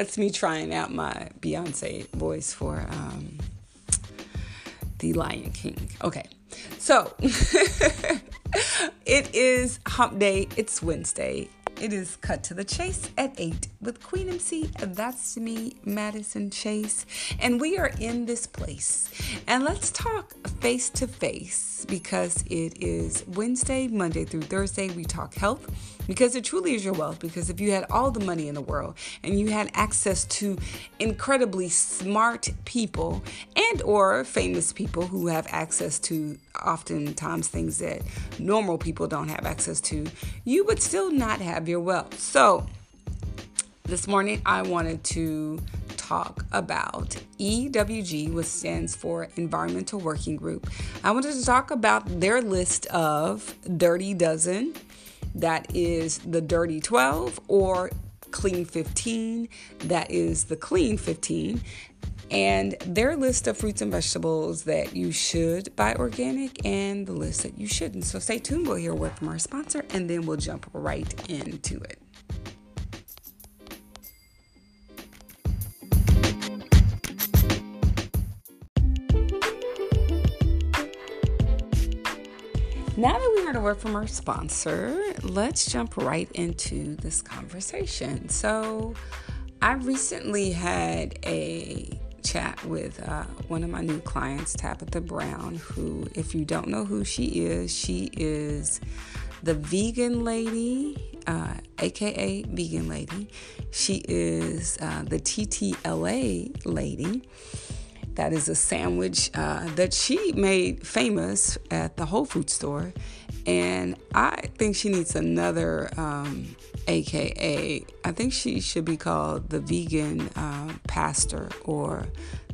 That's me trying out my Beyonce voice for um, The Lion King. Okay, so it is hump day, it's Wednesday. It is cut to the chase at 8 with Queen MC. That's me, Madison Chase. And we are in this place. And let's talk face to face because it is Wednesday, Monday through Thursday. We talk health because it truly is your wealth because if you had all the money in the world and you had access to incredibly smart people and or famous people who have access to oftentimes things that normal people don't have access to you would still not have your wealth so this morning i wanted to talk about EWG, which stands for Environmental Working Group. I wanted to talk about their list of Dirty Dozen that is the dirty 12, or clean 15, that is the clean 15. And their list of fruits and vegetables that you should buy organic and the list that you shouldn't. So stay tuned. We'll hear a word from our sponsor and then we'll jump right into it. Heard a word from our sponsor, let's jump right into this conversation. So, I recently had a chat with uh, one of my new clients, Tabitha Brown, who, if you don't know who she is, she is the vegan lady, uh, aka vegan lady. She is uh, the TTLA lady that is a sandwich uh, that she made famous at the Whole Food store. And I think she needs another um, AKA. I think she should be called the vegan uh, pastor or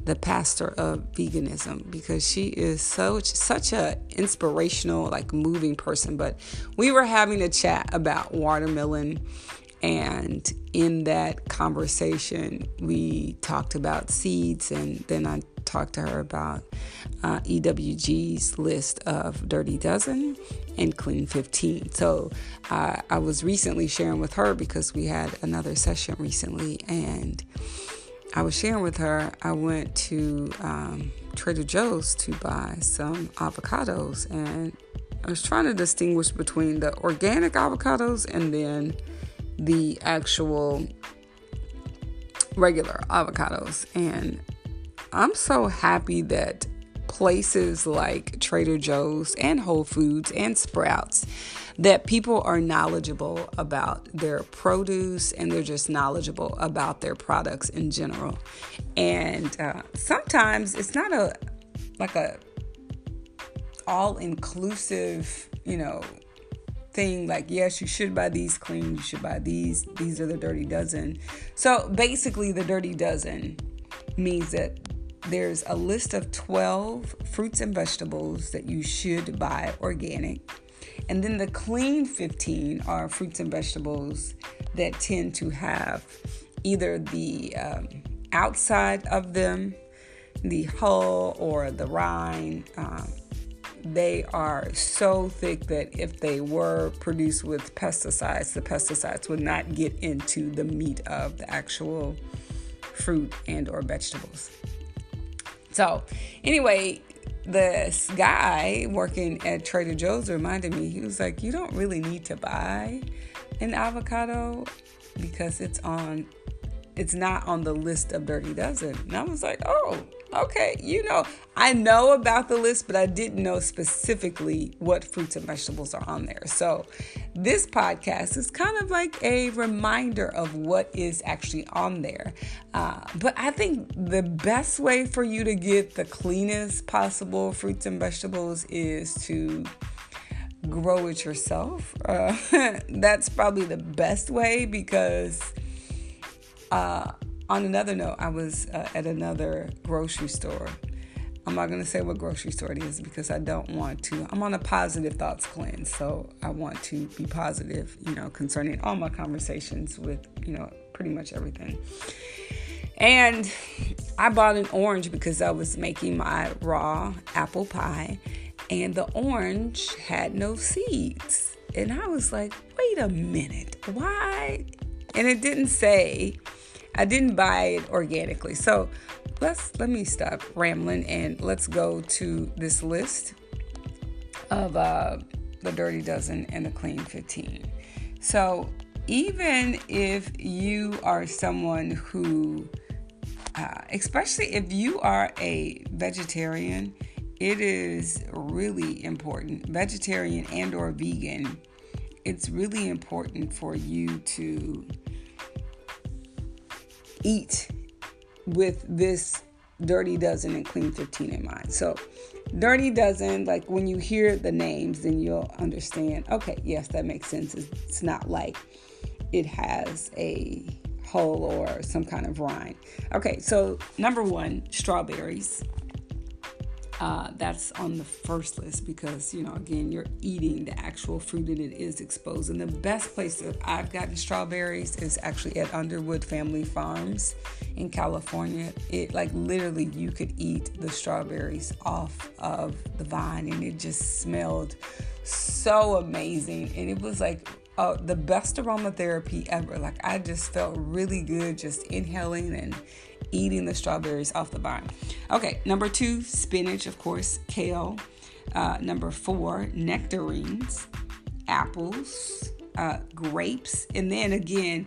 the pastor of veganism because she is so such a inspirational like moving person but we were having a chat about watermelon and in that conversation, we talked about seeds, and then I talked to her about uh, EWG's list of Dirty Dozen and Clean 15. So uh, I was recently sharing with her because we had another session recently, and I was sharing with her. I went to um, Trader Joe's to buy some avocados, and I was trying to distinguish between the organic avocados and then the actual regular avocados. And I'm so happy that places like Trader Joe's and Whole Foods and Sprouts that people are knowledgeable about their produce and they're just knowledgeable about their products in general. And uh, sometimes it's not a like a all inclusive, you know, thing like yes you should buy these clean you should buy these these are the dirty dozen. So basically the dirty dozen means that there's a list of 12 fruits and vegetables that you should buy organic and then the clean 15 are fruits and vegetables that tend to have either the um, outside of them the hull or the rind um, they are so thick that if they were produced with pesticides, the pesticides would not get into the meat of the actual fruit and or vegetables. So, anyway, this guy working at Trader Joe's reminded me, he was like, You don't really need to buy an avocado because it's on it's not on the list of dirty dozen. And I was like, oh, okay, you know, I know about the list, but I didn't know specifically what fruits and vegetables are on there. So this podcast is kind of like a reminder of what is actually on there. Uh, but I think the best way for you to get the cleanest possible fruits and vegetables is to grow it yourself. Uh, that's probably the best way because uh, on another note, I was uh, at another grocery store. I'm not going to say what grocery store it is because I don't want to. I'm on a positive thoughts cleanse, so I want to be positive, you know, concerning all my conversations with, you know, pretty much everything. And I bought an orange because I was making my raw apple pie, and the orange had no seeds. And I was like, wait a minute, why? And it didn't say I didn't buy it organically. So let's let me stop rambling and let's go to this list of uh, the Dirty Dozen and the Clean 15. So even if you are someone who, uh, especially if you are a vegetarian, it is really important vegetarian and or vegan it's really important for you to eat with this dirty dozen and clean 15 in mind so dirty dozen like when you hear the names then you'll understand okay yes that makes sense. It's not like it has a hull or some kind of rind. Okay so number one strawberries uh, that's on the first list because, you know, again, you're eating the actual fruit and it is exposed. And the best place that I've gotten strawberries is actually at Underwood Family Farms in California. It, like, literally, you could eat the strawberries off of the vine and it just smelled so amazing. And it was like, uh, the best aromatherapy ever. Like I just felt really good just inhaling and eating the strawberries off the vine. Okay, number two, spinach, of course, kale. Uh, number four, nectarines, apples, uh, grapes, and then again,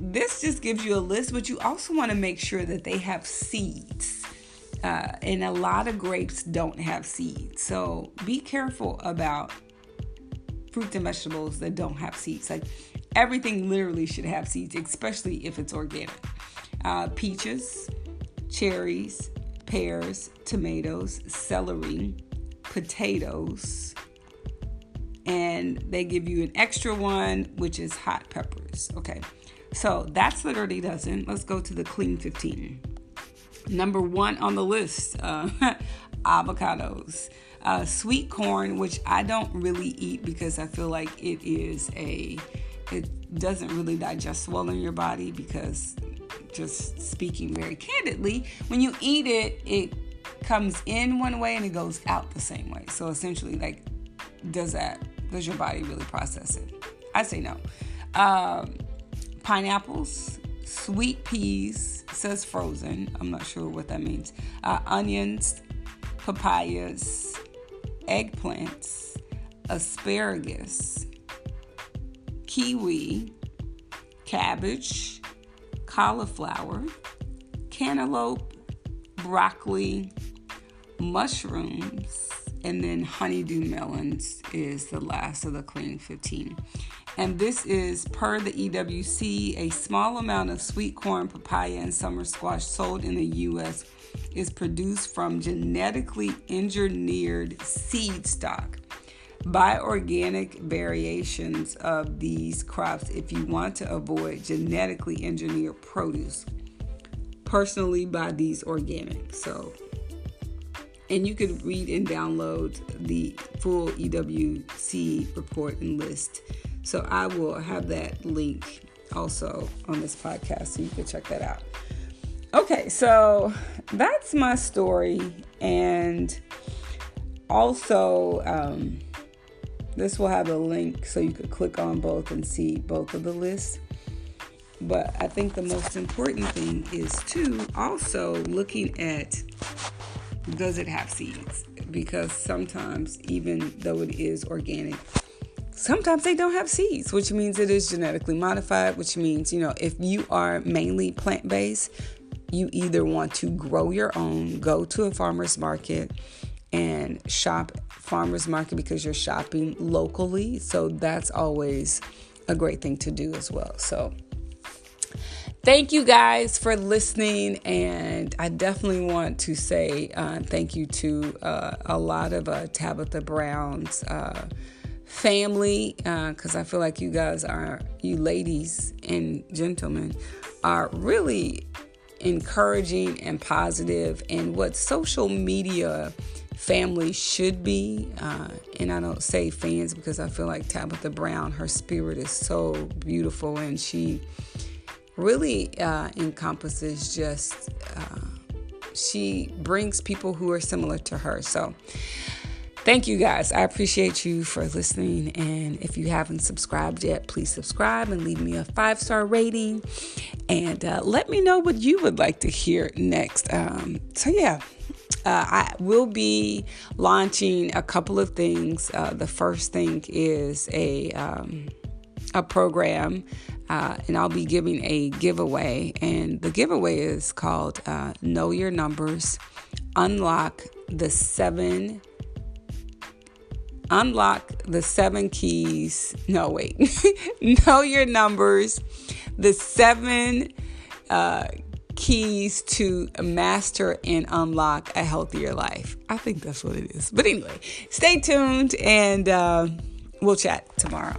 this just gives you a list, but you also want to make sure that they have seeds. Uh, and a lot of grapes don't have seeds, so be careful about fruits and vegetables that don't have seeds. Like everything literally should have seeds, especially if it's organic uh, peaches, cherries, pears, tomatoes, celery, potatoes, and they give you an extra one, which is hot peppers. Okay, so that's the dirty dozen. Let's go to the clean 15. Number one on the list uh, avocados. Uh, sweet corn, which I don't really eat because I feel like it is a, it doesn't really digest well in your body because just speaking very candidly, when you eat it, it comes in one way and it goes out the same way. So essentially, like, does that, does your body really process it? I say no. Um, pineapples, sweet peas, says frozen. I'm not sure what that means. Uh, onions, papayas, eggplants, asparagus, kiwi, cabbage, cauliflower, cantaloupe, broccoli, mushrooms, and then honeydew melons is the last of the clean 15. And this is per the EWG, a small amount of sweet corn, papaya, and summer squash sold in the US is produced from genetically engineered seed stock Buy organic variations of these crops if you want to avoid genetically engineered produce. Personally, buy these organic. So, and you can read and download the full EWG report and list. So, I will have that link also on this podcast so you can check that out. Okay, so that's my story. And also, um, this will have a link so you could click on both and see both of the lists. But I think the most important thing is to also looking at does it have seeds? Because sometimes, even though it is organic, sometimes they don't have seeds, which means it is genetically modified, which means, you know, if you are mainly plant based, you either want to grow your own, go to a farmer's market, and shop farmers market because you're shopping locally. So that's always a great thing to do as well. So thank you guys for listening. And I definitely want to say uh, thank you to uh, a lot of uh, Tabitha Brown's uh, family because uh, I feel like you guys are, you ladies and gentlemen, are really encouraging and positive and what social media family should be. Uh, and I don't say fans because I feel like Tabitha Brown, her spirit is so beautiful and she really uh, encompasses just, uh, she brings people who are similar to her. So, thank you guys. I appreciate you for listening. And if you haven't subscribed yet, please subscribe and leave me a five star rating. And uh, let me know what you would like to hear next. Um, so, yeah. Uh, I will be launching a couple of things. Uh, the first thing is a um, a program, uh, and I'll be giving a giveaway. And the giveaway is called uh, Know Your Numbers, Unlock the Seven. Unlock the seven keys. No, wait. know your numbers. The seven uh, keys to master and unlock a healthier life. I think that's what it is. But anyway, stay tuned and uh, we'll chat tomorrow.